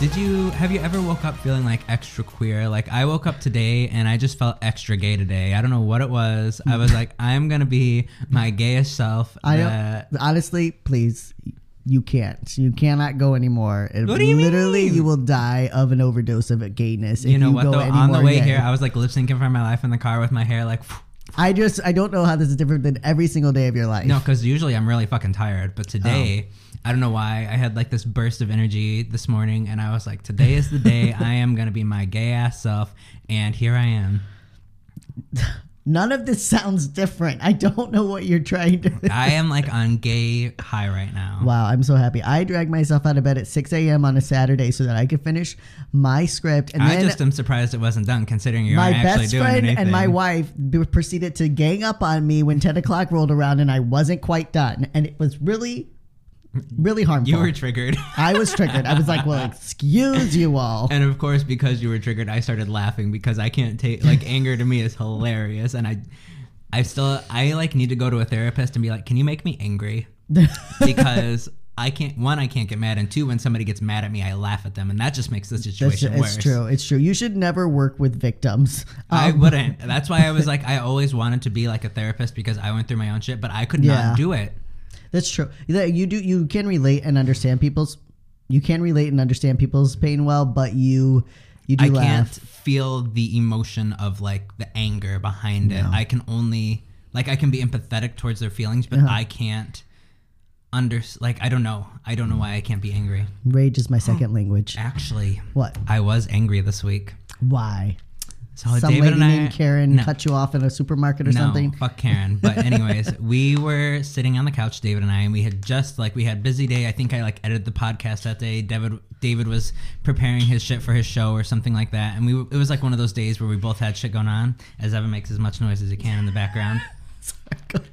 Did you have you ever woke up feeling like extra queer? Like I woke up today and I just felt extra gay today. I don't know what it was. I was like, I'm gonna be my gayest self. I that- don't, honestly, please, you can't. You cannot go anymore. It- What do you literally, mean? you will die of an overdose of gayness. If you know what go though? On the way gay. here, I was like lip syncing for my life in the car with my hair like. I just, I don't know how this is different than every single day of your life. No, because usually I'm really fucking tired, but today oh. I don't know why I had like this burst of energy this morning, and I was like, today is the day I am gonna be my gay ass self, and here I am. None of this sounds different. I don't know what you're trying to. I am like on gay high right now. Wow, I'm so happy. I dragged myself out of bed at 6 a.m. on a Saturday so that I could finish my script. And I just am surprised it wasn't done, considering you my best doing friend and my wife proceeded to gang up on me when 10 o'clock rolled around and I wasn't quite done. And it was really, really harmful. You were triggered. I was triggered. I was like, well, excuse you all. and of course, because you were triggered, I started laughing because I can't take like anger to me is hilarious, and I, I still I like need to go to a therapist and be like, can you make me angry? because I can't. One, I can't get mad, and two, when somebody gets mad at me, I laugh at them, and that just makes the That's, situation it's worse. true. It's true. You should never work with victims. I Um, wouldn't. That's why I was like, I always wanted to be like a therapist because I went through my own shit, but I could Yeah. not do it. That's true. You do. You can relate and understand people's. You can relate and understand people's pain well, but you, you do I laugh. can't feel the emotion of like the anger behind it. I can only like I can be empathetic towards their feelings, but Uh-huh. I can't under like I don't know. I don't know why I can't be angry. Rage is my second language. Actually, What? I was angry this week. Why? So Some David lady and I named Karen no, cut you off in a supermarket or no, something. Fuck Karen. But anyways, we were sitting on the couch, David and I, and we had just like we had busy day. I think I like edited the podcast that day. David David was preparing his shit for his show or something like that, and we it was like one of those days where we both had shit going on. As Evan makes as much noise as he can in the background.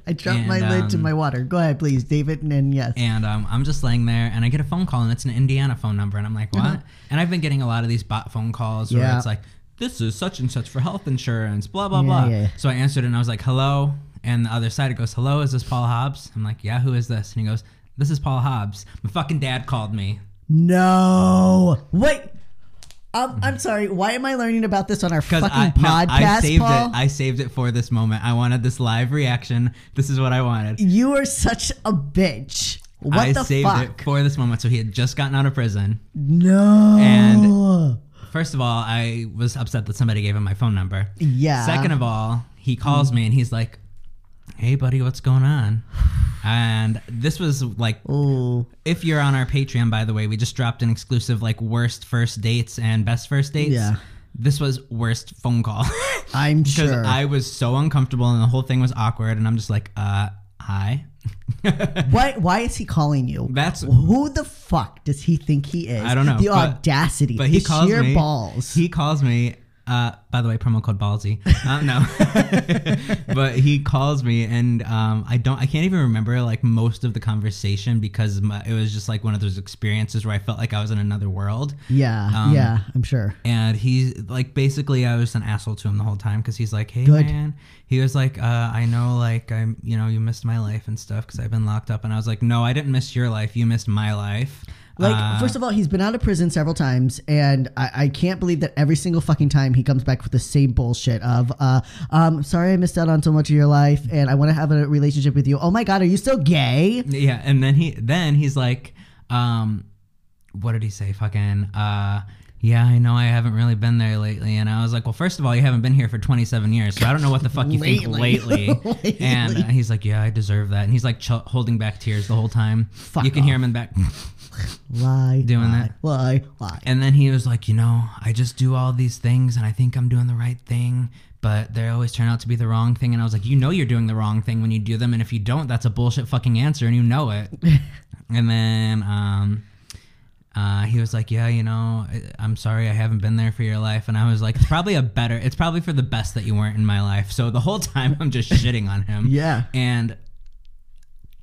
I dropped my And, lid to um, my water. Go ahead, please, David. And, and yes, And um, I'm just laying there, and I get a phone call, and it's an Indiana phone number, and I'm like, what? Uh-huh. And I've been getting a lot of these bot phone calls where Yeah. it's like, this is such and such for health insurance, blah blah Yeah, blah. yeah. So I answered, and I was like, hello. And the other side, it goes, hello, is this Paul Hobbs? I'm like, yeah, who is this? And he goes, this is Paul Hobbs. My fucking dad called me. no. Wait. Um, I'm sorry. Why am I learning about this on our fucking I, no, I saved Paul? it. I saved it for this moment. I wanted this live reaction. This is what I wanted. you are such a bitch. What I the saved fuck? it for this moment. So he had just gotten out of prison. no. And- First of all, I was upset that somebody gave him my phone number. yeah. Second of all, he calls me and he's like, "Hey, buddy, what's going on?" And this was like, Ooh. if you're on our Patreon, by the way, we just dropped an exclusive like worst first dates and best first dates. Yeah. This was worst phone call I'm because sure. I was so uncomfortable and the whole thing was awkward, and I'm just like, "Uh, hi." why? Why is he calling you? That's Who the fuck does he think he is? I don't know, The but- audacity. but he the calls sheer me. balls. He calls me. Uh, by the way, promo code ballsy. Uh, no, but he calls me, and um, I don't. I can't even remember like most of the conversation because my, it was just like one of those experiences where I felt like I was in another world. yeah. um, yeah. I'm sure. And he's like, basically, I was an asshole to him the whole time because he's like, "Hey, Good. man," he was like, uh, "I know, like, I'm, you know, you missed my life and stuff because I've been locked up." And I was like, "No, I didn't miss your life. You missed my life." Like, Uh, first of all, he's been out of prison several times, and I, I can't believe that every single fucking time he comes back with the same bullshit of, uh, um, sorry I missed out on so much of your life, and I want to have a relationship with you. Oh my god, are you still gay? Yeah, and then he then he's like, um, what did he say? Fucking, uh, yeah, I know I haven't really been there lately. And I was like, well, first of all, you haven't been here for 27 years, so I don't know what the fuck you think Lately. lately. Lately. And uh, he's like, yeah, I deserve that. And he's like ch- holding back tears the whole time. Fuck you can hear him in the back. Lie. Doing lie, that. Lie. Lie. And then he was like, you know, I just do all these things and I think I'm doing the right thing, but they always turn out to be the wrong thing. And I was like, you know, you're doing the wrong thing when you do them. And if you don't, that's a bullshit fucking answer and you know it. and then, um, uh, he was like, yeah, you know, I'm sorry I haven't been there for your life. And I was like, it's probably a better, it's probably for the best that you weren't in my life. So the whole time I'm just shitting on him. Yeah. And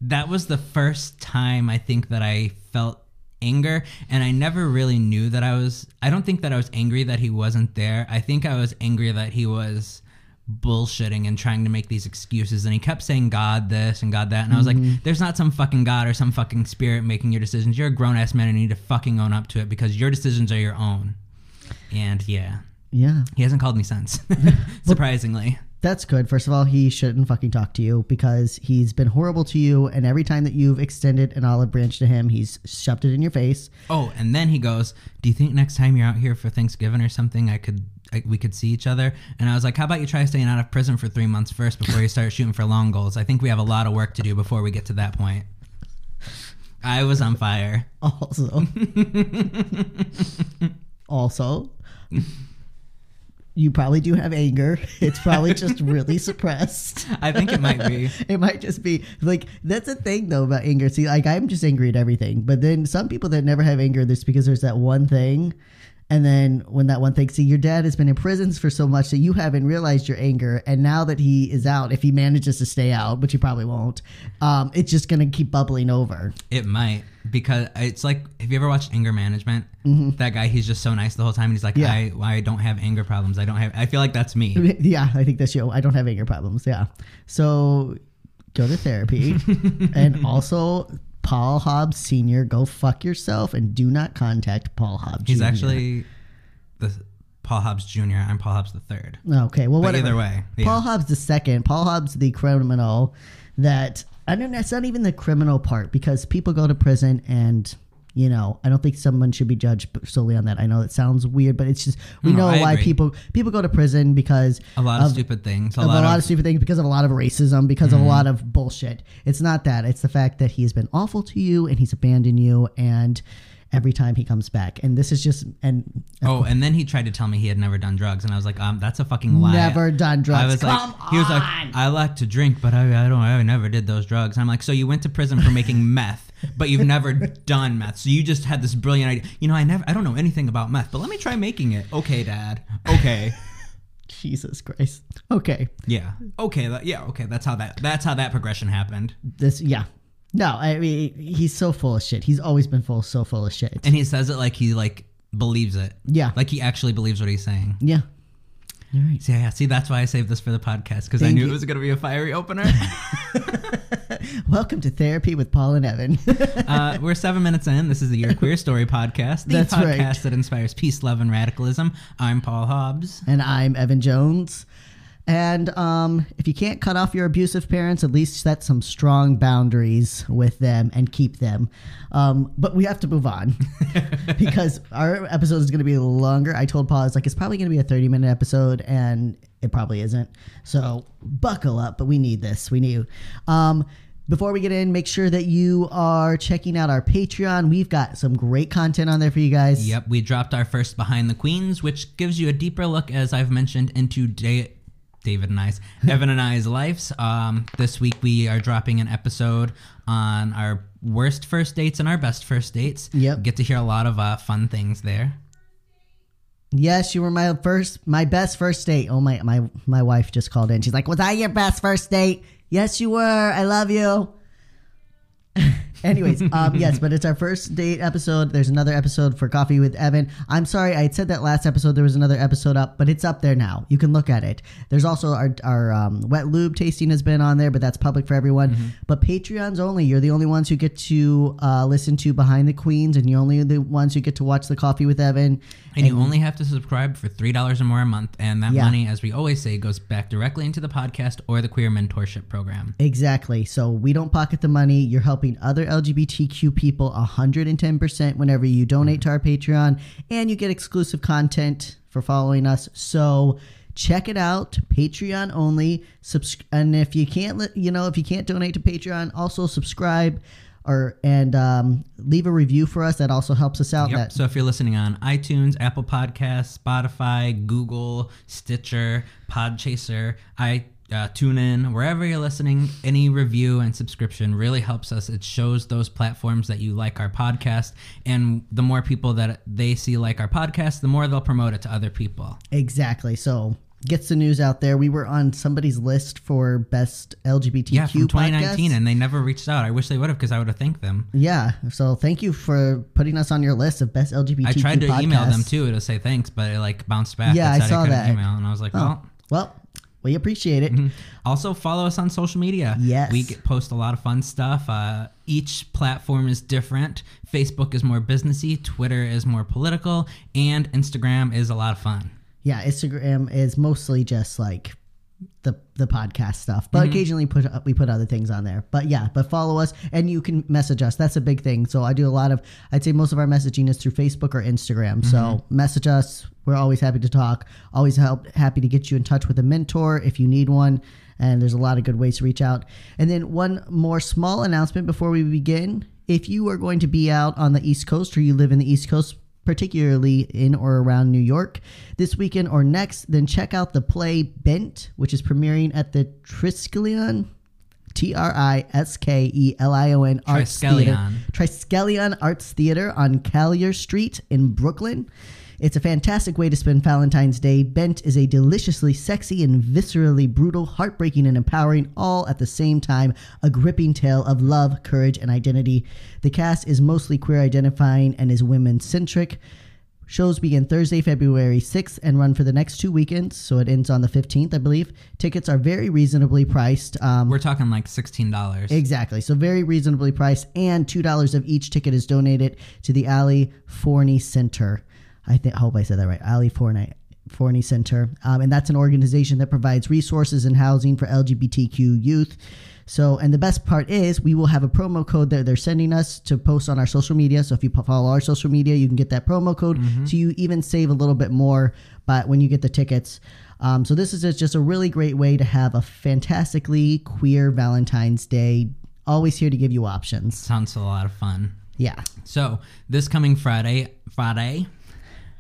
that was the first time I think that I felt anger and I never really knew that I was I don't think that I was angry that he wasn't there. I think I was angry that he was bullshitting and trying to make these excuses and he kept saying God this and God that and I was like mm-hmm. there's not some fucking God or some fucking spirit making your decisions. You're a grown ass man and you need to fucking own up to it because your decisions are your own. And yeah, Yeah. he hasn't called me since. Surprisingly. That's good. First of all, he shouldn't fucking talk to you because he's been horrible to you, and every time that you've extended an olive branch to him, he's shoved it in your face. Oh, and then he goes, "Do you think next time you're out here for Thanksgiving or something, I could, I, we could see each other?" And I was like, "How about you try staying out of prison for three months first before you start shooting for long goals? I think we have a lot of work to do before we get to that point." I was on fire. Also, also, you probably do have anger. It's probably just really suppressed. I think it might be. It might just be like that's the thing though about anger. See, like I'm just angry at everything, but then some people that never have anger, there's because there's that one thing, and then when that one thing, see, your dad has been in prisons for so much that you haven't realized your anger, and now that he is out, if he manages to stay out, which he probably won't, um, it's just gonna keep bubbling over. It might because it's like, have you ever watched Anger Management? Mm-hmm. That guy, he's just so nice the whole time. And he's like, Yeah. I, I don't have anger problems. I don't have. I feel like that's me. yeah, I think that's you. I don't have anger problems. Yeah, so go to therapy, and also. Paul Hobbs Sr., go fuck yourself and do not contact Paul Hobbs He's Jr.. actually the Paul Hobbs Jr. I'm Paul Hobbs the third. Okay, well, But whatever. either way, yeah. Paul Hobbs the second. Paul Hobbs the criminal that I don't. That's not even the criminal part because people go to prison and. You know, I don't think someone should be judged solely on that. I know it sounds weird, but it's just we No, know I why agree. people people go to prison because A lot of, stupid things. A of lot, a lot of, of stupid things because of a lot of racism, because Mm-hmm. of a lot of bullshit. It's not that. It's the fact that he's been awful to you and he's abandoned you and every time he comes back. And this is just and Oh, and then he tried to tell me he had never done drugs, and I was like, um, that's a fucking lie. never done drugs. I was Come like, he was like, on. I like to drink, but I, I don't, I never did those drugs. I'm like, so you went to prison for making meth, but you've never done meth. So you just had this brilliant idea. You know, I never, I don't know anything about meth, but let me try making it. Okay, Dad. Okay. Jesus Christ. Okay. yeah. Okay. that- Yeah. Okay. That's how that. That's how that progression happened. This yeah. No, I mean he's so full of shit. He's always been full so full of shit. And he says it like he like believes it. Yeah. Like he actually believes what he's saying. yeah. All right. See, yeah. See, that's why I saved this for the podcast because I knew you. it was gonna be a fiery opener. Welcome to therapy with Paul and Evan. uh, we're seven minutes in. This is the Your Queer Story podcast, the That's podcast right. that inspires peace, love, and radicalism. I'm Paul Hobbs. and I'm Evan Jones. And um, if you can't cut off your abusive parents, at least set some strong boundaries with them and keep them. Um, but we have to move on because our episode is going to be longer. I told Paul, I was like, it's probably going to be a 30 minute episode, and it probably isn't. So buckle up, but we need this. We need. Um, before we get in, make sure that you are checking out our Patreon. We've got some great content on there for you guys. Yep, we dropped our first Behind the Queens, which gives you a deeper look, as I've mentioned, into da- David and I's, Evan and I's lives. Um, this week we are dropping an episode on our worst first dates and our best first dates. Yep. Get to hear a lot of uh, fun things there. Yes, you were my first, my best first date. Oh my, my, my wife just called in. She's like, "Was I your best first date?" Yes, you were. I love you. Anyways, um, yes, but it's our first date episode. There's another episode for Coffee with Evan. I'm sorry, I said that last episode there was another episode up, but it's up there now. You can look at it. There's also our, our um, wet lube tasting has been on there, but that's public for everyone. Mm-hmm. But Patreons only. You're the only ones who get to uh, listen to Behind the Queens, and you're only the ones who get to watch the Coffee with Evan. And you only have to subscribe for three dollars or more a month, and that Yeah. money, as we always say, goes back directly into the podcast or the Queer Mentorship Program. Exactly. So we don't pocket the money. You're helping other LGBTQ people 110% whenever you donate to our Patreon, and you get exclusive content for following us. So check it out. Patreon only. Subs- and if you can't, you know, if you can't donate to Patreon, also subscribe or and um, leave a review for us. That also helps us out. Yep. That So if you're listening on iTunes, Apple Podcasts, Spotify, Google, Stitcher, Podchaser, I uh, tune in wherever you're listening. Any review and subscription really helps us. It shows those platforms that you like our podcast, and the more people that they see like our podcast, the more they'll promote it to other people. exactly. So. Gets the news out there. We were on somebody's list for best LGBTQ Yeah, from 2019, podcasts. and they never reached out. I wish they would have because I would have thanked them. Yeah. So thank you for putting us on your list of best LGBTQ I tried to email them podcasts. too to say thanks, but it like bounced back. Yeah, I saw couldn't that. Email, and I was like, well. Well, we appreciate it. Mm-hmm. Also, follow us on social media. Yes. We get, post a lot of fun stuff. Uh, each platform is different. Facebook is more businessy, Twitter is more political, and Instagram is a lot of fun. Yeah, Instagram is mostly just like the the podcast stuff, but Mm-hmm. occasionally put we put other things on there. But yeah, but follow us and you can message us. That's a big thing. So I do a lot of I'd say most of our messaging is through Facebook or Instagram. So Mm-hmm. message us. We're always happy to talk. Always help happy to get you in touch with a mentor if you need one. And there's a lot of good ways to reach out. And then one more small announcement before we begin. If you are going to be out on the East Coast or you live in the East Coast, particularly in or around New York this weekend or next, then check out the play Bent, which is premiering at the Triskelion. T R I S K E L I O N Arts Theater. Triskelion. Triskelion Arts Theater on Calyer Street in Brooklyn. It's a fantastic way to spend Valentine's Day. Bent is a deliciously sexy and viscerally brutal, heartbreaking and empowering, all at the same time, a gripping tale of love, courage, and identity. The cast is mostly queer identifying and is women centric. Shows begin Thursday, February 6th and run for the next two weekends, so it ends on the 15th, I believe. Tickets are very reasonably priced. Um, We're talking like $16. Exactly. So very reasonably priced, and two dollars of each ticket is donated to the Ali Forney Center. I think I hope I said that right. Ali Forney Forney Center, um, and that's an organization that provides resources and housing for LGBTQ youth. So, and the best part is we will have a promo code that they're sending us to post on our social media. So if you follow our social media, you can get that promo code. So you even save a little bit more, but when you get the tickets. Um, so this is just a really great way to have a fantastically queer Valentine's Day. Always here to give you options. Sounds a lot of fun. Yeah, So, this coming Friday, Friday,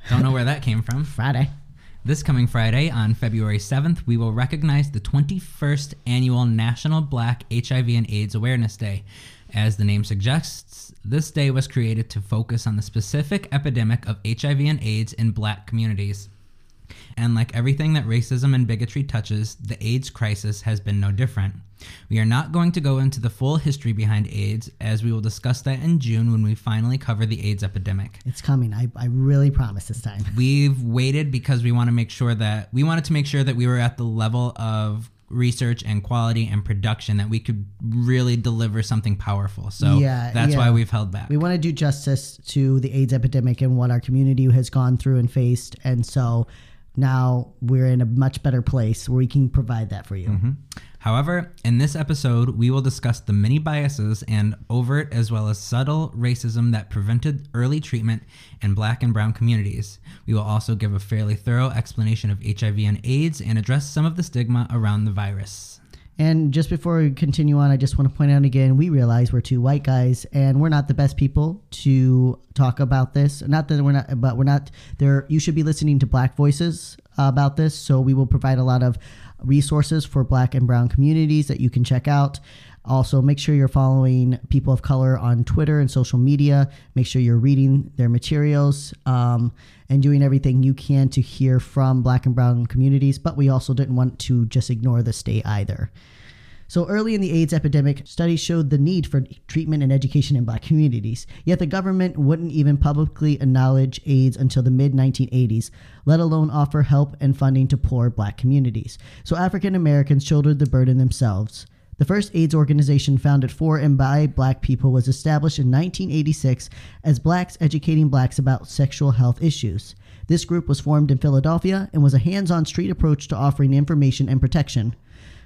don't know where that came from. Friday. This coming Friday, on February 7th, we will recognize the 21st annual National Black HIV and AIDS Awareness Day. As the name suggests, this day was created to focus on the specific epidemic of HIV and AIDS in black communities. And like everything that racism and bigotry touches, the AIDS crisis has been no different. We are not going to go into the full history behind AIDS, as we will discuss that in June when we finally cover the AIDS epidemic. It's coming. I, I really promise this time. We've waited because we want to make sure that we wanted to make sure that we were at the level of research and quality and production that we could really deliver something powerful. So Yeah, that's yeah. why we've held back. We want to do justice to the AIDS epidemic and what our community has gone through and faced. And so now we're in a much better place where we can provide that for you. Mm-hmm. However, in this episode, we will discuss the many biases and overt as well as subtle racism that prevented early treatment in black and brown communities. We will also give a fairly thorough explanation of HIV and AIDS and address some of the stigma around the virus. And just before we continue on, I just want to point out again we realize we're two white guys and we're not the best people to talk about this. Not that we're not, but we're not there. You should be listening to black voices about this. So we will provide a lot of resources for black and brown communities that you can check out. Also, make sure you're following people of color on Twitter and social media. Make sure you're reading their materials um, and doing everything you can to hear from black and brown communities. But we also didn't want to just ignore the state either. So early in the AIDS epidemic, studies showed the need for treatment and education in black communities. Yet the government wouldn't even publicly acknowledge AIDS until the mid 1980s, let alone offer help and funding to poor black communities. So African Americans shouldered the burden themselves. The first AIDS organization founded for and by black people was established in 1986 as Blacks Educating Blacks About Sexual Health Issues. This group was formed in Philadelphia and was a hands on street approach to offering information and protection.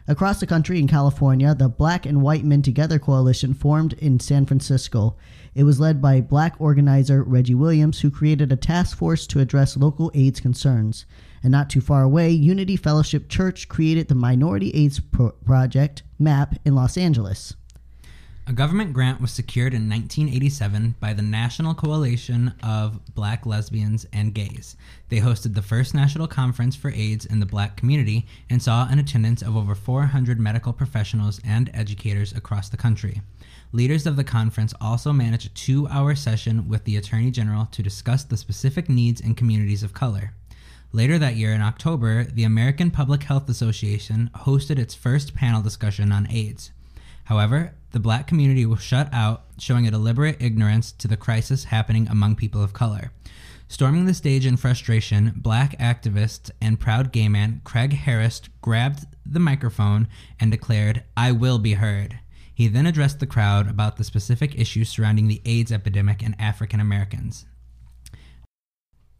Across the country in California, the Black and White Men Together Coalition formed in San Francisco. It was led by black organizer Reggie Williams, who created a task force to address local AIDS concerns. And not too far away, Unity Fellowship Church created the Minority AIDS Pro- Project, MAP, in Los Angeles. A government grant was secured in 1987 by the National Coalition of Black Lesbians and Gays. They hosted the first national conference for AIDS in the black community and saw an attendance of over 400 medical professionals and educators across the country. Leaders of the conference also managed a two hour session with the Attorney General to discuss the specific needs in communities of color. Later that year, in October, the American Public Health Association hosted its first panel discussion on AIDS. However, the black community was shut out, showing a deliberate ignorance to the crisis happening among people of color. Storming the stage in frustration, black activist and proud gay man Craig Harris grabbed the microphone and declared, I will be heard. He then addressed the crowd about the specific issues surrounding the AIDS epidemic and African Americans.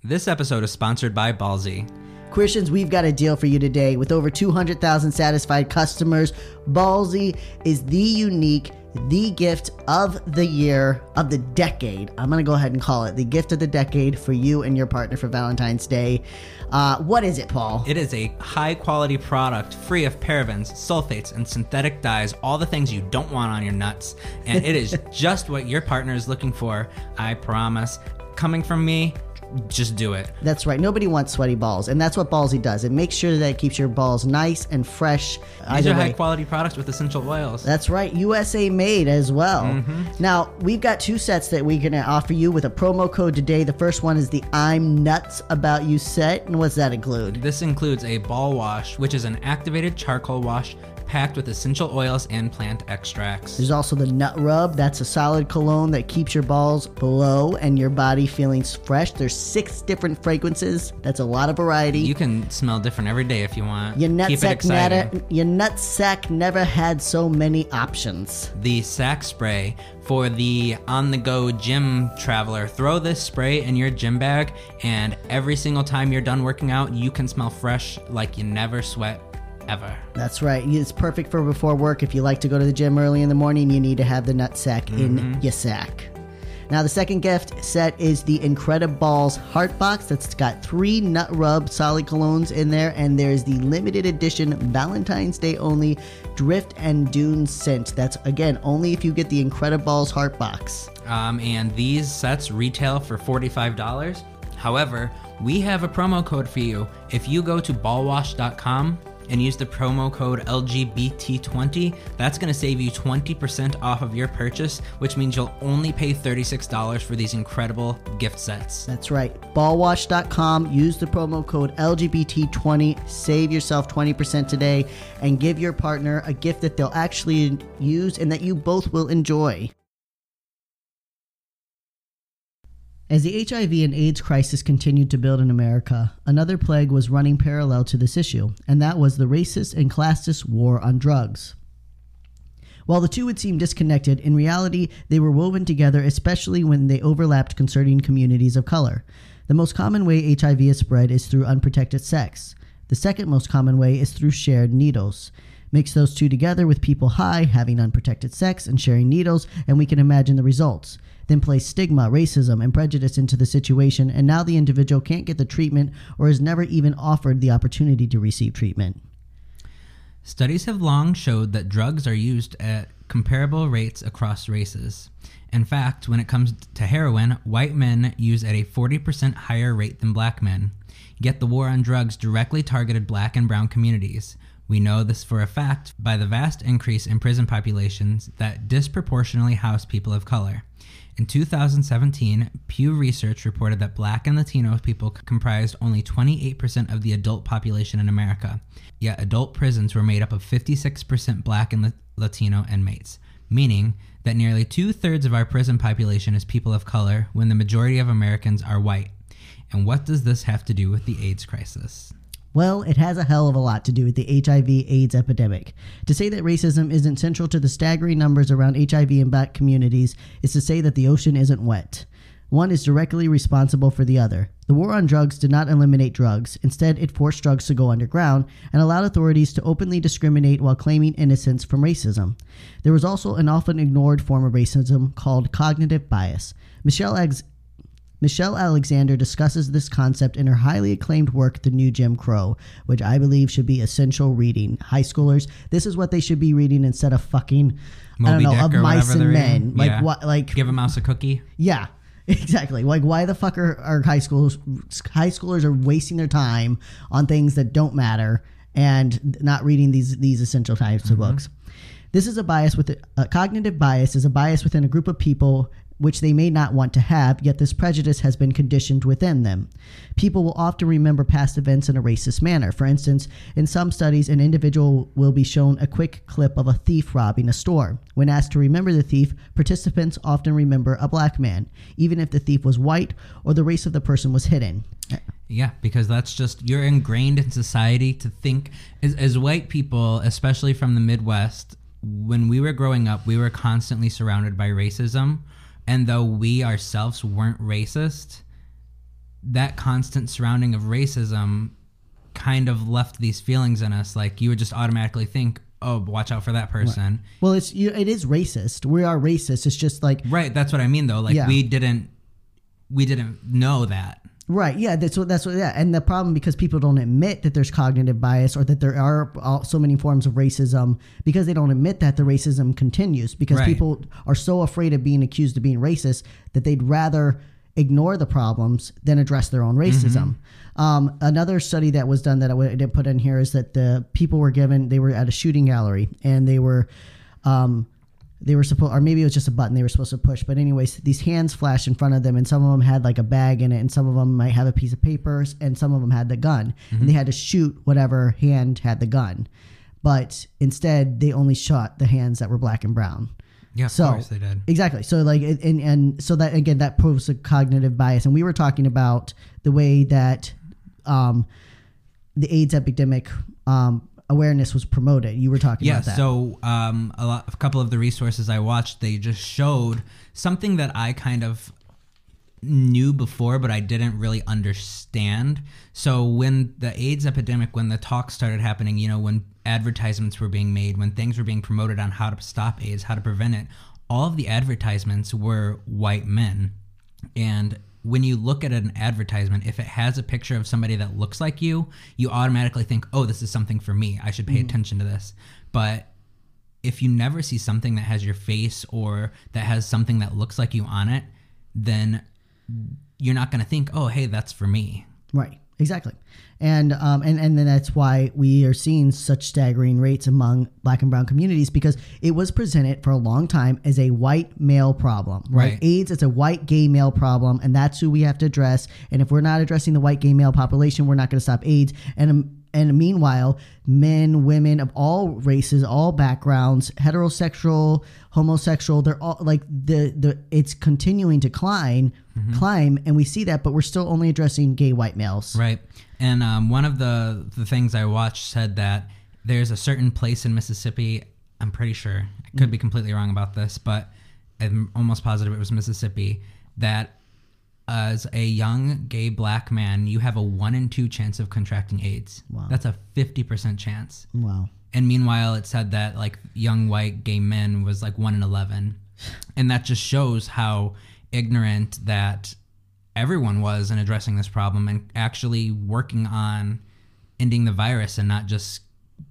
This episode is sponsored by Ballsy. Christians, we've got a deal for you today. With over 200,000 satisfied customers, Ballsy is the unique, the gift of the year, of the decade. I'm going to go ahead and call it the gift of the decade for you and your partner for Valentine's Day. Uh, what is it, Paul? It is a high quality product free of parabens, sulfates, and synthetic dyes, all the things you don't want on your nuts. And it is just what your partner is looking for, I promise. Coming from me, just do it. That's right. Nobody wants sweaty balls, and that's what Ballsy does. It makes sure that it keeps your balls nice and fresh. These are high quality products with essential oils. That's right, USA made as well. Mm-hmm. Now, we've got two sets that we're going to offer you with a promo code today. The first one is the I'm Nuts About You set. And what's that include? This includes a ball wash, which is an activated charcoal wash packed with essential oils and plant extracts. There's also the Nut Rub. That's a solid cologne that keeps your balls below and your body feeling fresh. There's six different fragrances. That's a lot of variety. You can smell different every day if you want. your Keep it nutsack exciting. never, your nutsack never had so many options. the sack spray for the on the go gym traveler. Throw this spray in your gym bag, and every single time you're done working out, you can smell fresh like you never sweat ever. That's right. It's perfect for before work. If you like to go to the gym early in the morning, you need to have the nut sack in your sack. Now, the second gift set is the Incrediballs Heart Box. That's got three nut rub solid colognes in there, and there's the limited edition Valentine's Day only Drift and Dune scent. That's again only if you get the Incrediballs Heart Box. Um, and these sets retail for $45. However, we have a promo code for you. If you go to ballwash.com and use the promo code LGBT20, that's going to save you 20% off of your purchase, which means you'll only pay $36 for these incredible gift sets. That's right. Ballwash.com. Use the promo code LGBT20. Save yourself 20% today and give your partner a gift that they'll actually use and that you both will enjoy. As the HIV and AIDS crisis continued to build in America, another plague was running parallel to this issue, and that was the racist and classist war on drugs. While the two would seem disconnected, in reality, they were woven together, especially when they overlapped concerning communities of color. The most common way HIV is spread is through unprotected sex. The second most common way is through shared needles. Mix those two together with people high, having unprotected sex, and sharing needles, and we can imagine the results. Then place stigma, racism, and prejudice into the situation, and now the individual can't get the treatment or is never even offered the opportunity to receive treatment. Studies have long showed that drugs are used at comparable rates across races. In fact, when it comes to heroin, white men use at a 40% higher rate than black men. Yet the war on drugs directly targeted black and brown communities. We know this for a fact by the vast increase in prison populations that disproportionately house people of color. In 2017, Pew Research reported that black and Latino people comprised only 28% of the adult population in America. Yet adult prisons were made up of 56% black and Latino inmates, meaning that nearly two thirds of our prison population is people of color when the majority of Americans are white. And what does this have to do with the AIDS crisis? Well, it has a hell of a lot to do with the HIV AIDS epidemic. To say that racism isn't central to the staggering numbers around HIV in black communities is to say that the ocean isn't wet. One is directly responsible for the other. The war on drugs did not eliminate drugs. Instead, it forced drugs to go underground and allowed authorities to openly discriminate while claiming innocence from racism. There was also an often ignored form of racism called cognitive bias. Michelle Michelle Alexander discusses this concept in her highly acclaimed work, The New Jim Crow, which I believe should be essential reading. High schoolers, this is what they should be reading instead of fucking, Moby I don't know, Dick of mice and men. Like Yeah. what? Like Give a mouse a cookie? yeah, exactly. Like why the fuck are, are high schools high schoolers are wasting their time on things that don't matter and not reading these these essential types of mm-hmm. books. This is a bias with a cognitive bias is a bias within a group of people which they may not want to have, yet this prejudice has been conditioned within them. People will often remember past events in a racist manner. For instance, in some studies, an individual will be shown a quick clip of a thief robbing a store. When asked to remember the thief, participants often remember a black man, even if the thief was white or the race of the person was hidden. Yeah, because that's just you're ingrained in society to think as, as white people, especially from the Midwest. When we were growing up, we were constantly surrounded by racism, and though we ourselves weren't racist, that constant surrounding of racism kind of left these feelings in us. Like you would just automatically think, "Oh, watch out for that person." Well, it's you, it is racist. We are racist. It's just like Right. That's what I mean, though. Like Yeah. we didn't, we didn't know that. Right. Yeah. That's what. That's what. Yeah. And the problem because people don't admit that there's cognitive bias or that there are all, so many forms of racism because they don't admit that the racism continues because Right. people are so afraid of being accused of being racist that they'd rather ignore the problems than address their own racism. Um, another study that was done that I didn't put in here is that the people were given they were at a shooting gallery and they were. Um, they were supposed or maybe it was just a button they were supposed to push but anyways these hands flashed in front of them and some of them had like a bag in it and some of them might have a piece of papers and some of them had the gun. And they had to shoot whatever hand had the gun. But instead they only shot the hands that were black and brown. Yeah, So- they did. Exactly. So like and and so that again that proves a cognitive bias. And we were talking about the way that um the AIDS epidemic um awareness was promoted. You were talking Yeah, about that. so um, a, lot, a couple of the resources I watched, they just showed something that I kind of knew before, but I didn't really understand. So when the AIDS epidemic, when the talks started happening, you know, when advertisements were being made, when things were being promoted on how to stop AIDS, how to prevent it, all of the advertisements were white men. And when you look at an advertisement, if it has a picture of somebody that looks like you, you automatically think, oh, this is something for me. I should pay mm. attention to this. But if you never see something that has your face or that has something that looks like you on it, then you're not going to think, oh, hey, that's for me. Right. Exactly. And um and, and then that's why we are seeing such staggering rates among black and brown communities because it was presented for a long time as a white male problem. Right. Right. AIDS is a white gay male problem and that's who we have to address. And if we're not addressing the white gay male population, we're not going to stop AIDS. And um, and meanwhile, men, women of all races, all backgrounds, heterosexual, homosexual, they're all like the the it's continuing to climb, climb, and we see that, but we're still only addressing gay white males. Right. And um, one of the, the things I watched said that there's a certain place in Mississippi, I'm pretty sure, I could be completely wrong about this, but I'm almost positive it was Mississippi, that as a young gay black man, you have a one in two chance of contracting AIDS. Wow. That's a 50% chance. Wow. And meanwhile, it said that like young white gay men was like one in 11. And that just shows how ignorant that everyone was in addressing this problem and actually working on ending the virus and not just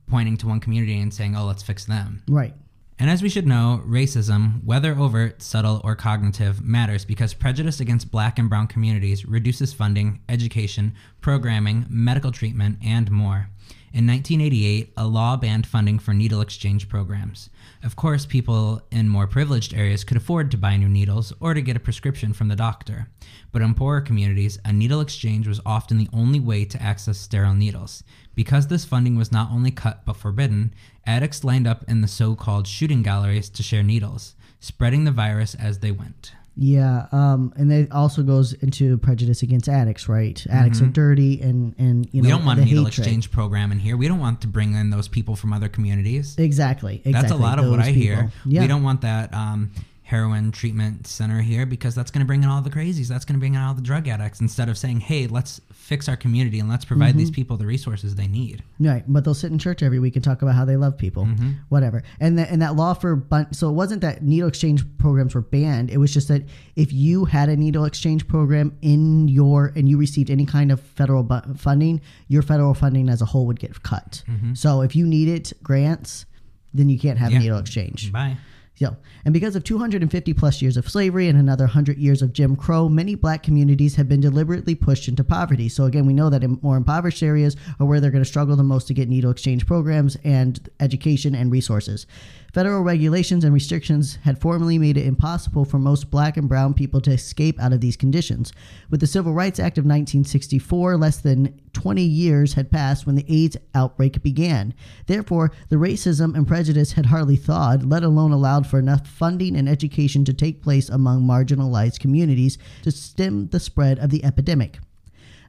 pointing to one community and saying, oh, let's fix them. Right. And as we should know, racism, whether overt, subtle, or cognitive, matters because prejudice against black and brown communities reduces funding, education, programming, medical treatment, and more. In 1988, a law banned funding for needle exchange programs. Of course, people in more privileged areas could afford to buy new needles or to get a prescription from the doctor. But in poorer communities, a needle exchange was often the only way to access sterile needles. Because this funding was not only cut but forbidden, addicts lined up in the so called shooting galleries to share needles, spreading the virus as they went. Yeah, um, and it also goes into prejudice against addicts, right? Addicts are dirty, and and you know Mm-hmm. we don't want the a needle exchange program in here. We don't want to bring in those people from other communities. Exactly, exactly. That's a lot of what I hear. Yeah, We don't want that um, heroin treatment center here because that's going to bring in all the crazies. That's going to bring in all the drug addicts instead of saying, hey, let's fix our community and let's provide Mm-hmm. these people the resources they need. Right, but they'll sit in church every week and talk about how they love people, Mm-hmm. whatever. And that and that law for bun- so it wasn't that needle exchange programs were banned. It was just that if you had a needle exchange program in your and you received any kind of federal bu- funding, your federal funding as a whole would get cut. So if you needed grants, then you can't have Mm-hmm. Yeah. a needle exchange. Bye. So, and because of 250 plus years of slavery and another 100 years of Jim Crow, many black communities have been deliberately pushed into poverty. So, again, we know that in more impoverished areas are where they're going to struggle the most to get needle exchange programs and education and resources. Federal regulations and restrictions had formerly made it impossible for most black and brown people to escape out of these conditions. With the Civil Rights Act of 1964, less than 20 years had passed when the AIDS outbreak began. Therefore, the racism and prejudice had hardly thawed, let alone allowed for enough funding and education to take place among marginalized communities to stem the spread of the epidemic.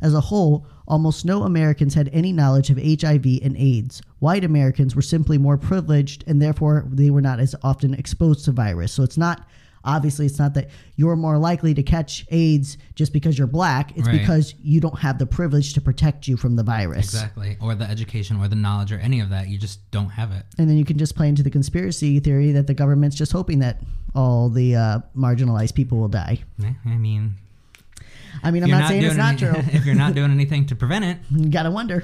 As a whole, almost no Americans had any knowledge of HIV and AIDS. White Americans were simply more privileged and therefore they were not as often exposed to virus. So it's not obviously it's not that you're more likely to catch AIDS just because you're black. It's Right. because you don't have the privilege to protect you from the virus. Exactly. Or the education or the knowledge or any of that. You just don't have it. And then you can just play into the conspiracy theory that the government's just hoping that all the uh, marginalized people will die. I mean, I mean, I'm you're not, saying it's doing not true. if you're not doing anything to prevent it, you gotta wonder.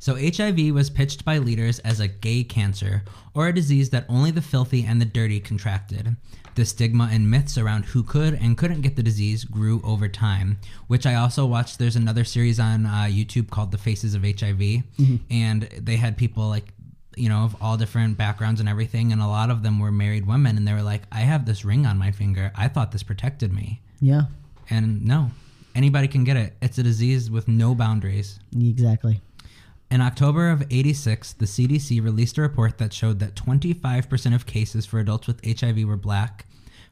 So, HIV was pitched by leaders as a gay cancer or a disease that only the filthy and the dirty contracted. The stigma and myths around who could and couldn't get the disease grew over time, which I also watched. There's another series on uh, YouTube called The Faces of HIV, and they had people like, you know, of all different backgrounds and everything, and a lot of them were married women, and they were like, I have this ring on my finger. I thought this protected me. Yeah, And no, anybody can get it. It's a disease with no boundaries. exactly. In October of 86, the CDC released a report that showed that 25% of cases for adults with HIV were black,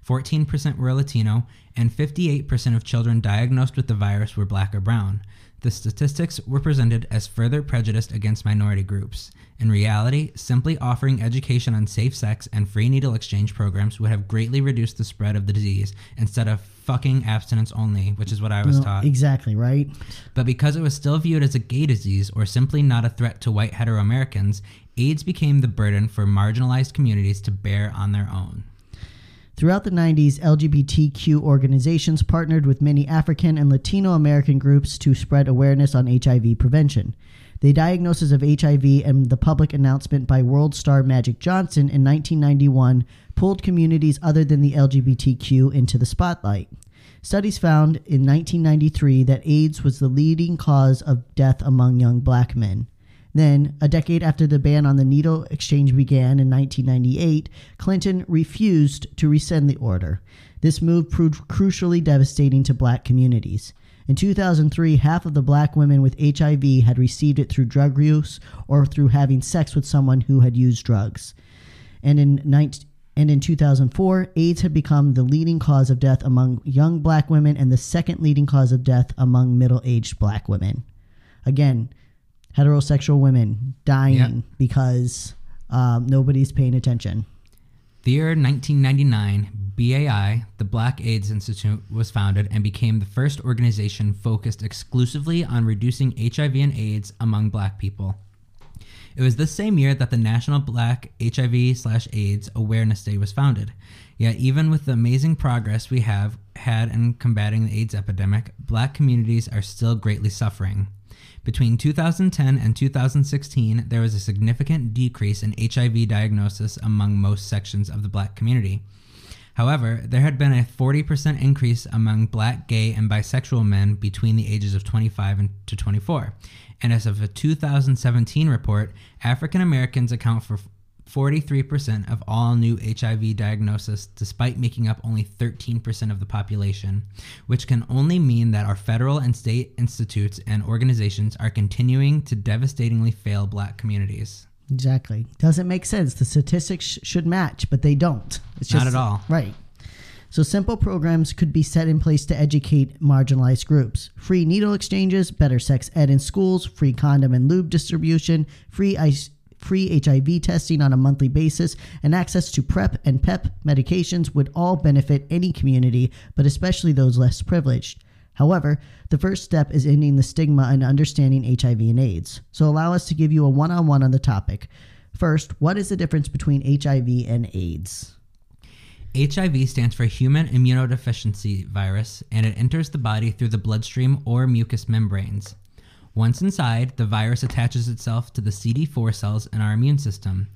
14% were Latino, and 58% of children diagnosed with the virus were black or brown. The statistics were presented as further prejudice against minority groups. In reality, simply offering education on safe sex and free needle exchange programs would have greatly reduced the spread of the disease instead of fucking abstinence only, which is what I was Well, taught. exactly right. But because it was still viewed as a gay disease or simply not a threat to white hetero Americans, AIDS became the burden for marginalized communities to bear on their own. Throughout the 90s, LGBTQ organizations partnered with many African and Latino American groups to spread awareness on HIV prevention. The diagnosis of HIV and the public announcement by world star Magic Johnson in 1991 pulled communities other than the LGBTQ into the spotlight. Studies found in 1993 that AIDS was the leading cause of death among young black men. Then, a decade after the ban on the needle exchange began in 1998, Clinton refused to rescind the order. This move proved crucially devastating to black communities. In 2003, half of the black women with HIV had received it through drug use or through having sex with someone who had used drugs. And in 19 and in 2004, AIDS had become the leading cause of death among young black women and the second leading cause of death among middle aged black women. Again, heterosexual women dying Yep. because um, nobody's paying attention. The year 1999, BAI, the Black AIDS Institute, was founded and became the first organization focused exclusively on reducing HIV and AIDS among black people. It was this same year that the National Black HIV slash AIDS Awareness Day was founded. Yet, even with the amazing progress we have had in combating the AIDS epidemic, black communities are still greatly suffering. Between 2010 and 2016, there was a significant decrease in HIV diagnosis among most sections of the black community. However, there had been a 40% increase among black, gay, and bisexual men between the ages of 25 and to 24. And as of a 2017 report, African Americans account for 43% of all new HIV diagnoses, despite making up only 13% of the population, which can only mean that our federal and state institutes and organizations are continuing to devastatingly fail black communities. Exactly. Doesn't make sense. The statistics sh- should match, but they don't. It's just, Not at all. Right. So simple programs could be set in place to educate marginalized groups. Free needle exchanges, better sex ed in schools, free condom and lube distribution, free ice, free HIV testing on a monthly basis, and access to PrEP and PEP medications would all benefit any community, but especially those less privileged. However, the first step is ending the stigma and understanding HIV and AIDS. So allow us to give you a one-on-one on the topic. First, what is the difference between HIV and AIDS? HIV stands for human immunodeficiency virus, and it enters the body through the bloodstream or mucous membranes. Once inside, the virus attaches itself to the CD4 cells in our immune system.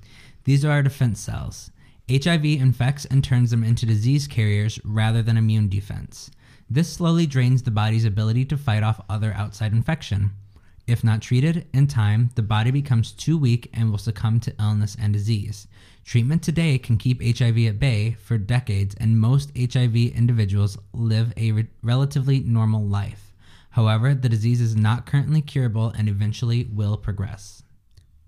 These are our defense cells. HIV infects and turns them into disease carriers rather than immune defense. This slowly drains the body's ability to fight off other outside infection. If not treated in time, the body becomes too weak and will succumb to illness and disease. Treatment today can keep HIV at bay for decades, and most HIV individuals live a re- relatively normal life. However, the disease is not currently curable and eventually will progress.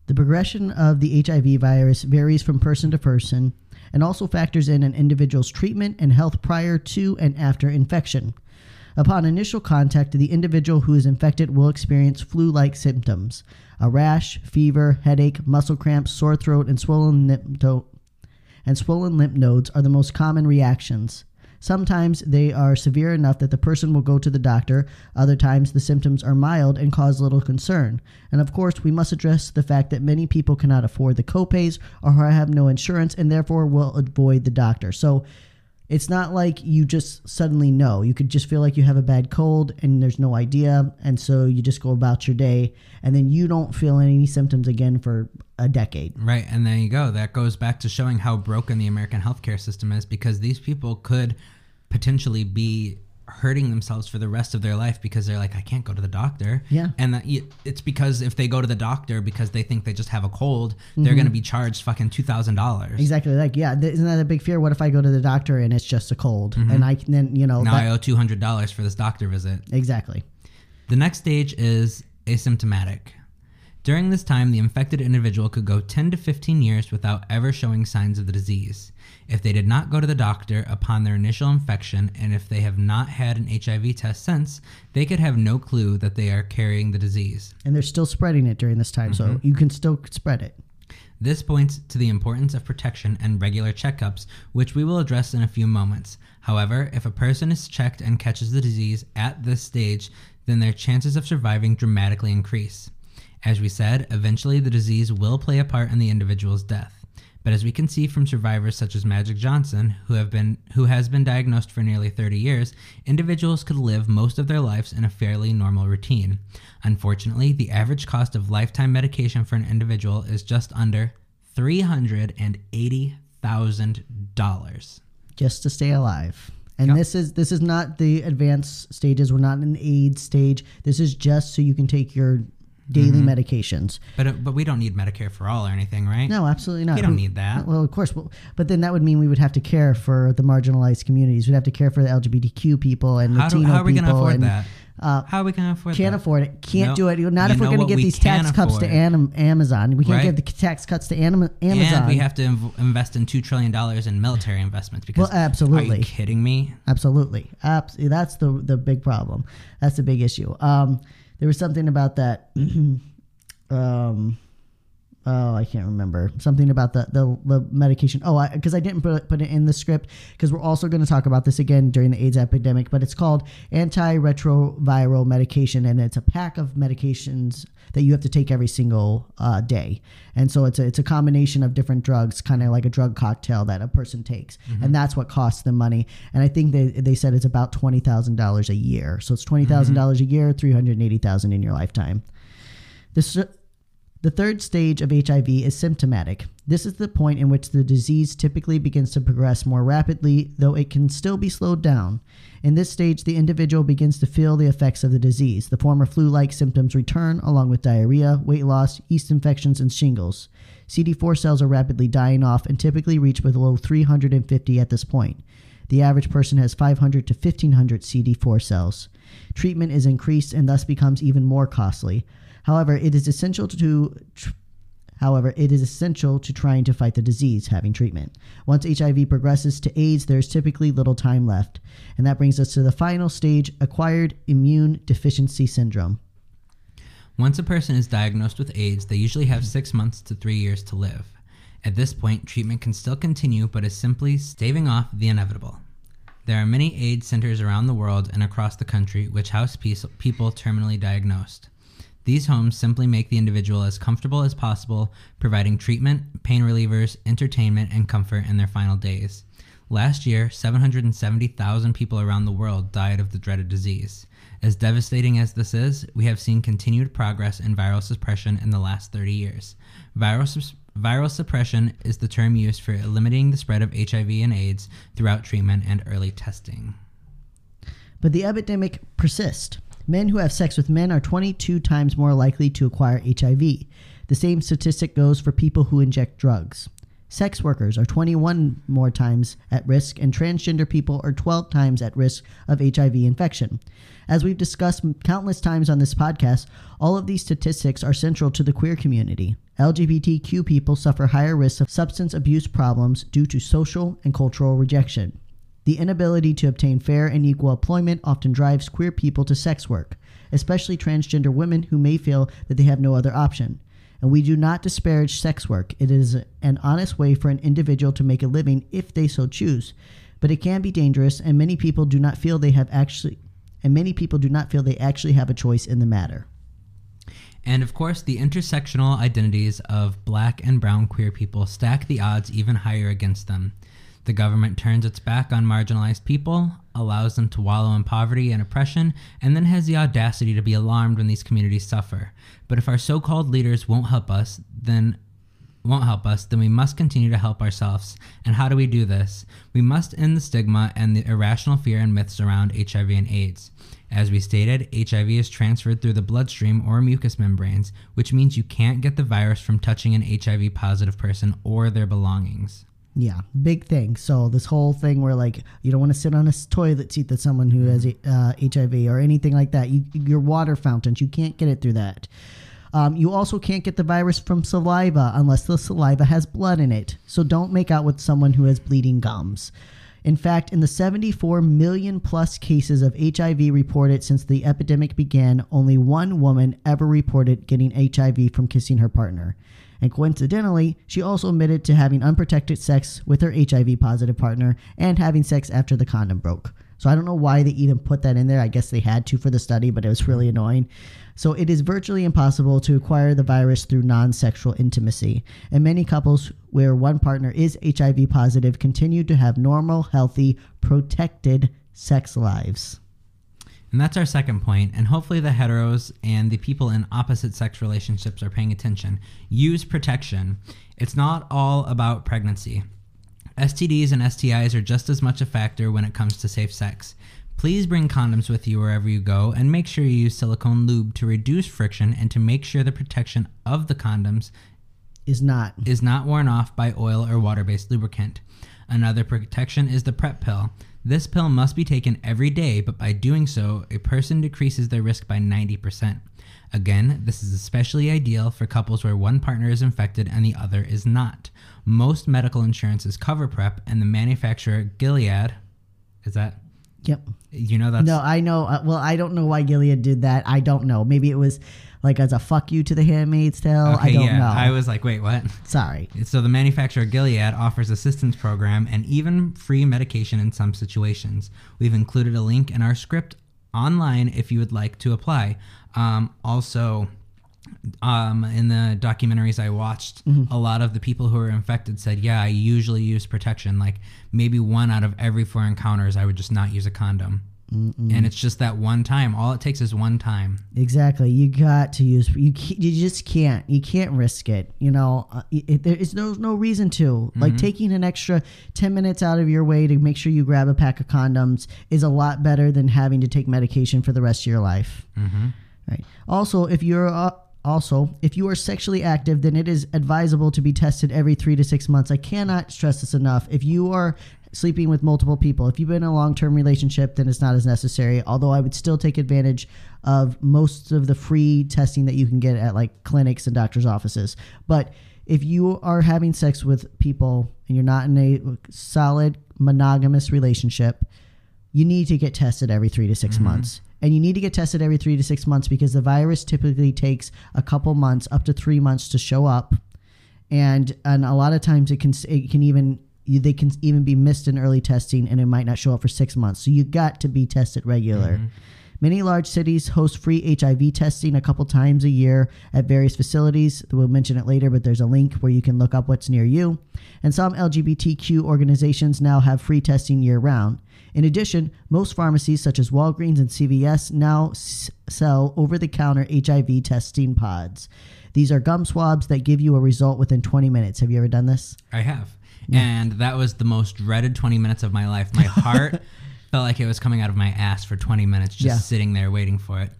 The progression of the HIV virus varies from person to person and also factors in an individual's treatment and health prior to and after infection. Upon initial contact, the individual who is infected will experience flu like symptoms a rash, fever, headache, muscle cramps, sore throat, and swollen lymph, and swollen lymph nodes are the most common reactions. Sometimes they are severe enough that the person will go to the doctor. Other times the symptoms are mild and cause little concern. And of course, we must address the fact that many people cannot afford the copays or have no insurance and therefore will avoid the doctor. So it's not like you just suddenly know. You could just feel like you have a bad cold and there's no idea. And so you just go about your day and then you don't feel any symptoms again for a decade. Right, and there you go. That goes back to showing how broken the American healthcare system is because these people could potentially be hurting themselves for the rest of their life because they're like, I can't go to the doctor. Yeah. And that it's because if they go to the doctor because they think they just have a cold, they're mm-hmm. going to be charged fucking $2,000. Exactly. Like, yeah, th- isn't that a big fear? What if I go to the doctor and it's just a cold? Mm-hmm. And I can then, you know, Now that- I owe $200 for this doctor visit. exactly. The next stage is asymptomatic. During this time, the infected individual could go 10 to 15 years without ever showing signs of the disease. If they did not go to the doctor upon their initial infection, and if they have not had an HIV test since, they could have no clue that they are carrying the disease. And they're still spreading it during this time. So mm-hmm. you can still spread it. This points to the importance of protection and regular checkups, which we will address in a few moments. However, if a person is checked and catches the disease at this stage, then their chances of surviving dramatically increase. As we said, eventually the disease will play a part in the individual's death. But as we can see from survivors such as Magic Johnson, who have been who has been diagnosed for nearly 30 years, individuals could live most of their lives in a fairly normal routine. Unfortunately, the average cost of lifetime medication for an individual is just under $380,000. just to stay alive. And Yep. this is this is not the advanced stages. We're not in the AIDS stage. This is just so you can take your daily Mm-hmm. medications. But uh, but we don't need Medicare for all or anything, right? No, absolutely not. We don't need that. Well, of course, well, but then that would mean we would have to care for the marginalized communities. We'd have to care for the LGBTQ people and How, do, Latino how are we going to people afford and, that? uh, how are we going to afford Can't that? afford it. Can't No. do it. Not You if we're going to get we these tax cuts to? Anim- Amazon. We can't Right. get the tax cuts to Anim- Amazon. And we have to inv- invest in two trillion dollars in military investments because Well, absolutely. Are you kidding me? Absolutely. Abs- that's the the big problem. That's the big issue. Um, there was something about that. um, oh, I can't remember something about the the, the medication. Oh, because I, didn't put it, put it in the script because we're also going to talk about this again during the AIDS epidemic. But it's called antiretroviral medication, and it's a pack of medications that you have to take every single uh, day. And so it's a, it's a combination of different drugs, kind of like a drug cocktail that a person takes, and that's what costs them money. And I think they they said it's about twenty thousand dollars a year. So it's $20000 a year, three hundred eighty thousand in your lifetime. This The third stage of HIV is symptomatic. This is the point in which the disease typically begins to progress more rapidly, though it can still be slowed down. In this stage, the individual begins to feel the effects of the disease. The former flu like symptoms return, along with diarrhea, weight loss, yeast infections, and shingles. CD4 cells are rapidly dying off and typically reach below 350 at this point. The average person has 500 to 1500 CD4 cells. Treatment is increased and thus becomes even more costly. However, it is essential to tr- However, it is essential to trying to fight the disease, having treatment. Once HIV progresses to AIDS, there is typically little time left. And that brings us to the final stage acquired immune deficiency syndrome. Once a person is diagnosed with AIDS, they usually have six months to three years to live. At this point, treatment can still continue, but is simply staving off the inevitable. There are many AIDS centers around the world and across the country which house people terminally diagnosed. These homes simply make the individual as comfortable as possible, providing treatment, pain relievers, entertainment, and comfort in their final days. Last year, 770,000 people around the world died of the dreaded disease. As devastating as this is, we have seen continued progress in viral suppression in the last 30 years. Viral, sus- viral suppression is the term used for limiting the spread of HIV and AIDS throughout treatment and early testing. But the epidemic persists. Men who have sex with men are 22 times more likely to acquire HIV. The same statistic goes for people who inject drugs. Sex workers are 21 more times at risk, and transgender people are 12 times at risk of HIV infection. As we've discussed countless times on this podcast, all of these statistics are central to the queer community. LGBTQ people suffer higher risks of substance abuse problems due to social and cultural rejection. The inability to obtain fair and equal employment often drives queer people to sex work, especially transgender women who may feel that they have no other option. And we do not disparage sex work. It is an honest way for an individual to make a living if they so choose. But it can be dangerous and many people do not feel they have actually and many people do not feel they actually have a choice in the matter. And of course, the intersectional identities of black and brown queer people stack the odds even higher against them. The government turns its back on marginalized people, allows them to wallow in poverty and oppression, and then has the audacity to be alarmed when these communities suffer. But if our so-called leaders won't help us, then won't help us, then we must continue to help ourselves. And how do we do this? We must end the stigma and the irrational fear and myths around HIV and AIDS. As we stated, HIV is transferred through the bloodstream or mucous membranes, which means you can't get the virus from touching an HIV positive person or their belongings. Yeah, big thing. So this whole thing where like you don't want to sit on a toilet seat that someone who has uh, HIV or anything like that. You, your water fountains, you can't get it through that. Um, you also can't get the virus from saliva unless the saliva has blood in it. So don't make out with someone who has bleeding gums. In fact, in the 74 million plus cases of HIV reported since the epidemic began, only one woman ever reported getting HIV from kissing her partner. And coincidentally, she also admitted to having unprotected sex with her HIV positive partner and having sex after the condom broke. So I don't know why they even put that in there. I guess they had to for the study, but it was really annoying. So it is virtually impossible to acquire the virus through non sexual intimacy. And many couples where one partner is HIV positive continue to have normal, healthy, protected sex lives. And that's our second point, and hopefully the heteros and the people in opposite sex relationships are paying attention. Use protection. It's not all about pregnancy. STDs and STIs are just as much a factor when it comes to safe sex. Please bring condoms with you wherever you go and make sure you use silicone lube to reduce friction and to make sure the protection of the condoms Is not. is not worn off by oil or water based lubricant. Another protection is the PrEP pill. This pill must be taken every day, but by doing so, a person decreases their risk by 90%. Again, this is especially ideal for couples where one partner is infected and the other is not. Most medical insurances cover PrEP, and the manufacturer Gilead, is that, Yep. you know, that's No, I know. Uh, well, I don't know why Gilead did that. I don't know. Maybe it was like as a fuck you to the Handmaid's Tale. I Okay, don't yeah. know. I was like, wait, what? Sorry. So the manufacturer Gilead offers assistance program and even free medication in some situations. We've included a link in our script online if you would like to apply. Um, also, um, in the documentaries I watched, a lot of the people who were infected said, "Yeah, I usually use protection. Like maybe one out of every four encounters, I would just not use a condom." And it's just that one time. All it takes is one time. Exactly. You got to use. You you just can't. You can't risk it. You know, uh, it, there is no no reason to. Like taking an extra ten minutes out of your way to make sure you grab a pack of condoms is a lot better than having to take medication for the rest of your life. Right. Also, if you're uh, also if you are sexually active, then it is advisable to be tested every three to six months. I cannot stress this enough. If you are sleeping with multiple people, if you've been in a long term relationship, then it's not as necessary. Although I would still take advantage of most of the free testing that you can get at like clinics and doctors' offices. But if you are having sex with people and you're not in a solid monogamous relationship, you need to get tested every three to 6 mm-hmm. months. And you need to get tested every three to six months because the virus typically takes a couple months, up to three months to show up. And, and a lot of times it can, it can even, they can even be missed in early testing and it might not show up for six months. So you got to be tested regular. Mm-hmm. Many large cities host free HIV testing a couple times a year at various facilities. We'll mention it later, but there's a link where you can look up what's near you. And some LGBTQ organizations now have free testing year round. In addition, most pharmacies such as Walgreens and CVS now s- sell over the counter HIV testing pods. These are gum swabs that give you a result within 20 minutes. Have you ever done this? I have. And that was the most dreaded 20 minutes of my life. My heart felt like it was coming out of my ass for 20 minutes, just Yeah. sitting there waiting for it.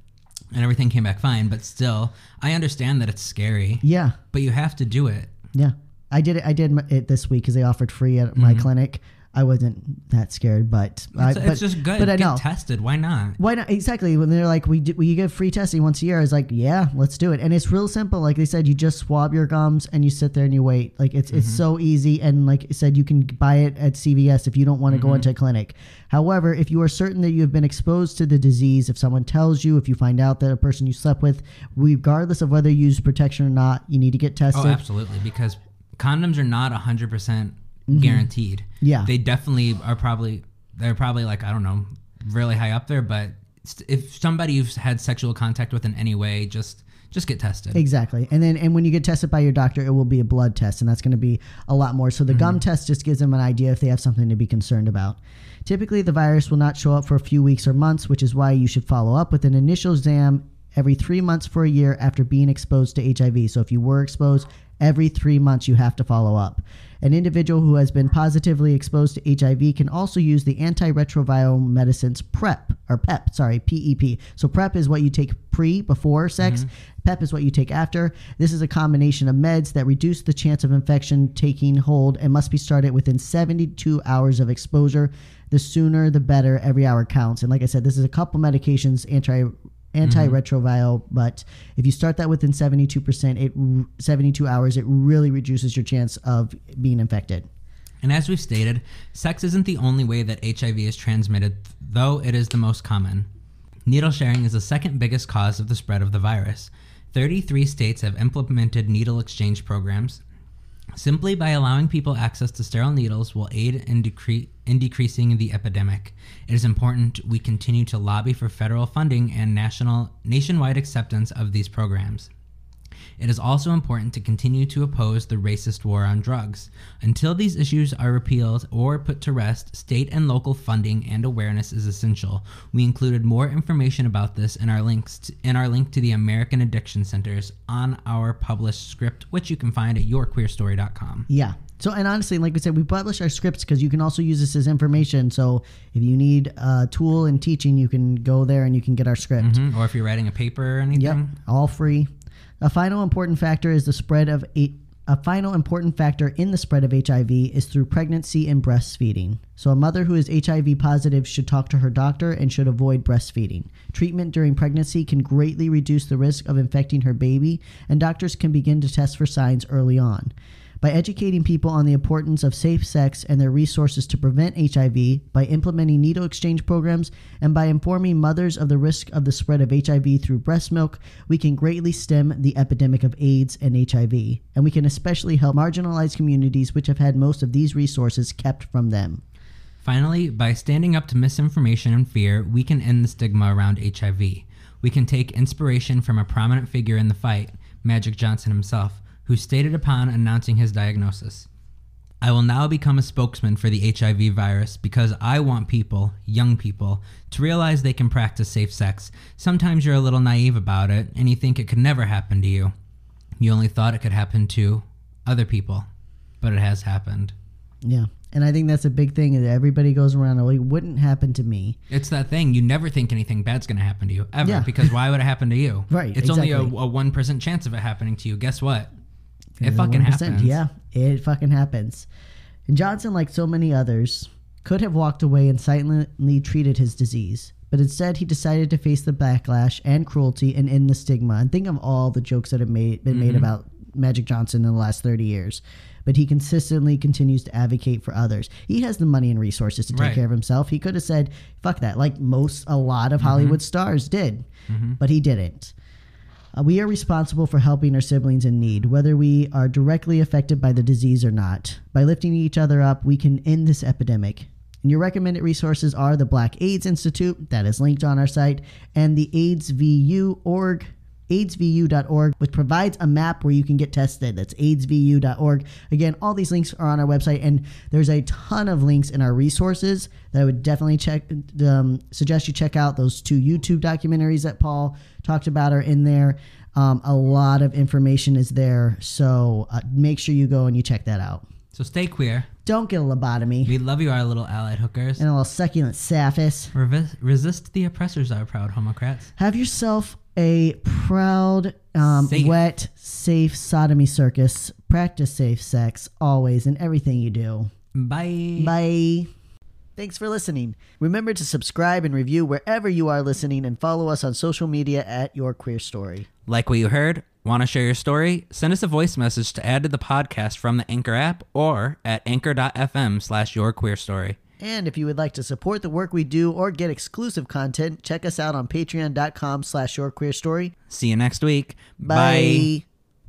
And everything came back fine, but still, I understand that it's scary, Yeah. but you have to do it. Yeah, I did it. I did it this week because they offered free at my mm-hmm. clinic. I wasn't that scared, but I, It's, but, just good. But I Get know tested. Why not? why not exactly when they're like we do, we give free testing once a year. I was like, yeah, let's do it, and it's real simple. Like they said, you just swab your gums and you sit there and you wait. Like it's it's mm-hmm. so easy, and like I said, you can buy it at CVS if you don't want to go mm-hmm. into a clinic. However, if you are certain that you have been exposed to the disease, if someone tells you, if you find out that a person you slept with, regardless of whether you use protection or not, you need to get oh, tested. Oh, absolutely. Because condoms are not 100% guaranteed. Yeah. They definitely are probably, they're probably like, I don't know, really high up there. But if somebody you've had sexual contact with in any way, just just get tested. Exactly. And then and when you get tested by your doctor, it will be a blood test and that's going to be a lot more. So the gum mm-hmm. test just gives them an idea if they have something to be concerned about. Typically the virus will not show up for a few weeks or months, which is why you should follow up with an initial exam every 3 months for a year after being exposed to HIV. So if you were exposed every 3 months you have to follow up. An individual who has been positively exposed to HIV can also use the antiretroviral medicines PrEP or PEP, sorry, PEP. So PrEP is what you take pre before sex. Mm-hmm. PEP is what you take after. This is a combination of meds that reduce the chance of infection taking hold and must be started within 72 hours of exposure. The sooner the better. Every hour counts. And like I said, this is a couple medications anti Mm-hmm. antiretroviral, but if you start that within 72%, it 72 hours, it really reduces your chance of being infected. And as we've stated, sex isn't the only way that HIV is transmitted, though it is the most common. Needle sharing is the second biggest cause of the spread of the virus. 33 states have implemented needle exchange programs. Simply by allowing people access to sterile needles will aid in, decre- in decreasing the epidemic. It is important we continue to lobby for federal funding and national nationwide acceptance of these programs. It is also important to continue to oppose the racist war on drugs. Until these issues are repealed or put to rest, state and local funding and awareness is essential. We included more information about this in our links to, in our link to the American Addiction Centers on our published script, which you can find at yourqueerstory.com. Yeah. So, and honestly, like we said, we publish our scripts because you can also use this as information. So, if you need a tool in teaching, you can go there and you can get our script. Mhm. Or if you're writing a paper or anything. Yep, all free. A final important factor is the spread of a, a final important factor in the spread of HIV is through pregnancy and breastfeeding. So a mother who is HIV positive should talk to her doctor and should avoid breastfeeding. Treatment during pregnancy can greatly reduce the risk of infecting her baby, and doctors can begin to test for signs early on. By educating people on the importance of safe sex and their resources to prevent HIV, by implementing needle exchange programs, and by informing mothers of the risk of the spread of HIV through breast milk, we can greatly stem the epidemic of AIDS and HIV. And we can especially help marginalized communities which have had most of these resources kept from them. Finally, by standing up to misinformation and fear, we can end the stigma around HIV. We can take inspiration from a prominent figure in the fight, Magic Johnson himself, who stated upon announcing his diagnosis I will now become a spokesman for the HIV virus because I want people, young people, to realize they can practice safe sex. Sometimes you're a little naive about it and you think it could never happen to you. You only thought it could happen to other people, but it has happened. Yeah. And I think that's a big thing that everybody goes around, oh, it wouldn't happen to me. It's that thing. You never think anything bad's going to happen to you, ever. Yeah. Because why would it happen to you? Right, It's only a 1% chance of it happening to you. Guess what? It fucking happens. Yeah, it fucking happens. And Johnson, like so many others, could have walked away and silently treated his disease. But instead, he decided to face the backlash and cruelty and end the stigma. And think of all the jokes that have made, been Mm-hmm. made about Magic Johnson in the last 30 years. But he consistently continues to advocate for others. He has the money and resources to take Right. care of himself. He could have said, fuck that, like most, a lot of Mm-hmm. Hollywood stars did. But he didn't. Uh, we are responsible for helping our siblings in need, whether we are directly affected by the disease or not. By lifting each other up, we can end this epidemic. And your recommended resources are the Black AIDS Institute, that is linked on our site, and the AIDSVU.org, aidsvu.org, which provides a map where you can get tested. That's aidsvu.org. Again, all these links are on our website, and there's a ton of links in our resources that I would definitely check. Um, suggest you check out those two YouTube documentaries that Paul talked about are in there. Um, a lot of information is there, so uh, make sure you go and you check that out. So stay queer. Don't get a lobotomy We love you, our little allied hookers. and a little succulent sapphish. Revis- resist the oppressors, our proud homocrats. Have yourself a proud, um, Safe. wet, safe sodomy circus. Practice safe sex always in everything you do. Bye. Bye. Thanks for listening. Remember to subscribe and review wherever you are listening and follow us on social media at Your Queer Story. Like what you heard? Want to share your story? Send us a voice message to add to the podcast from the Anchor app or at anchor.fm slash your queer story. And if you would like to support the work we do or get exclusive content, check us out on patreon.com slash your queer story. See you next week. Bye.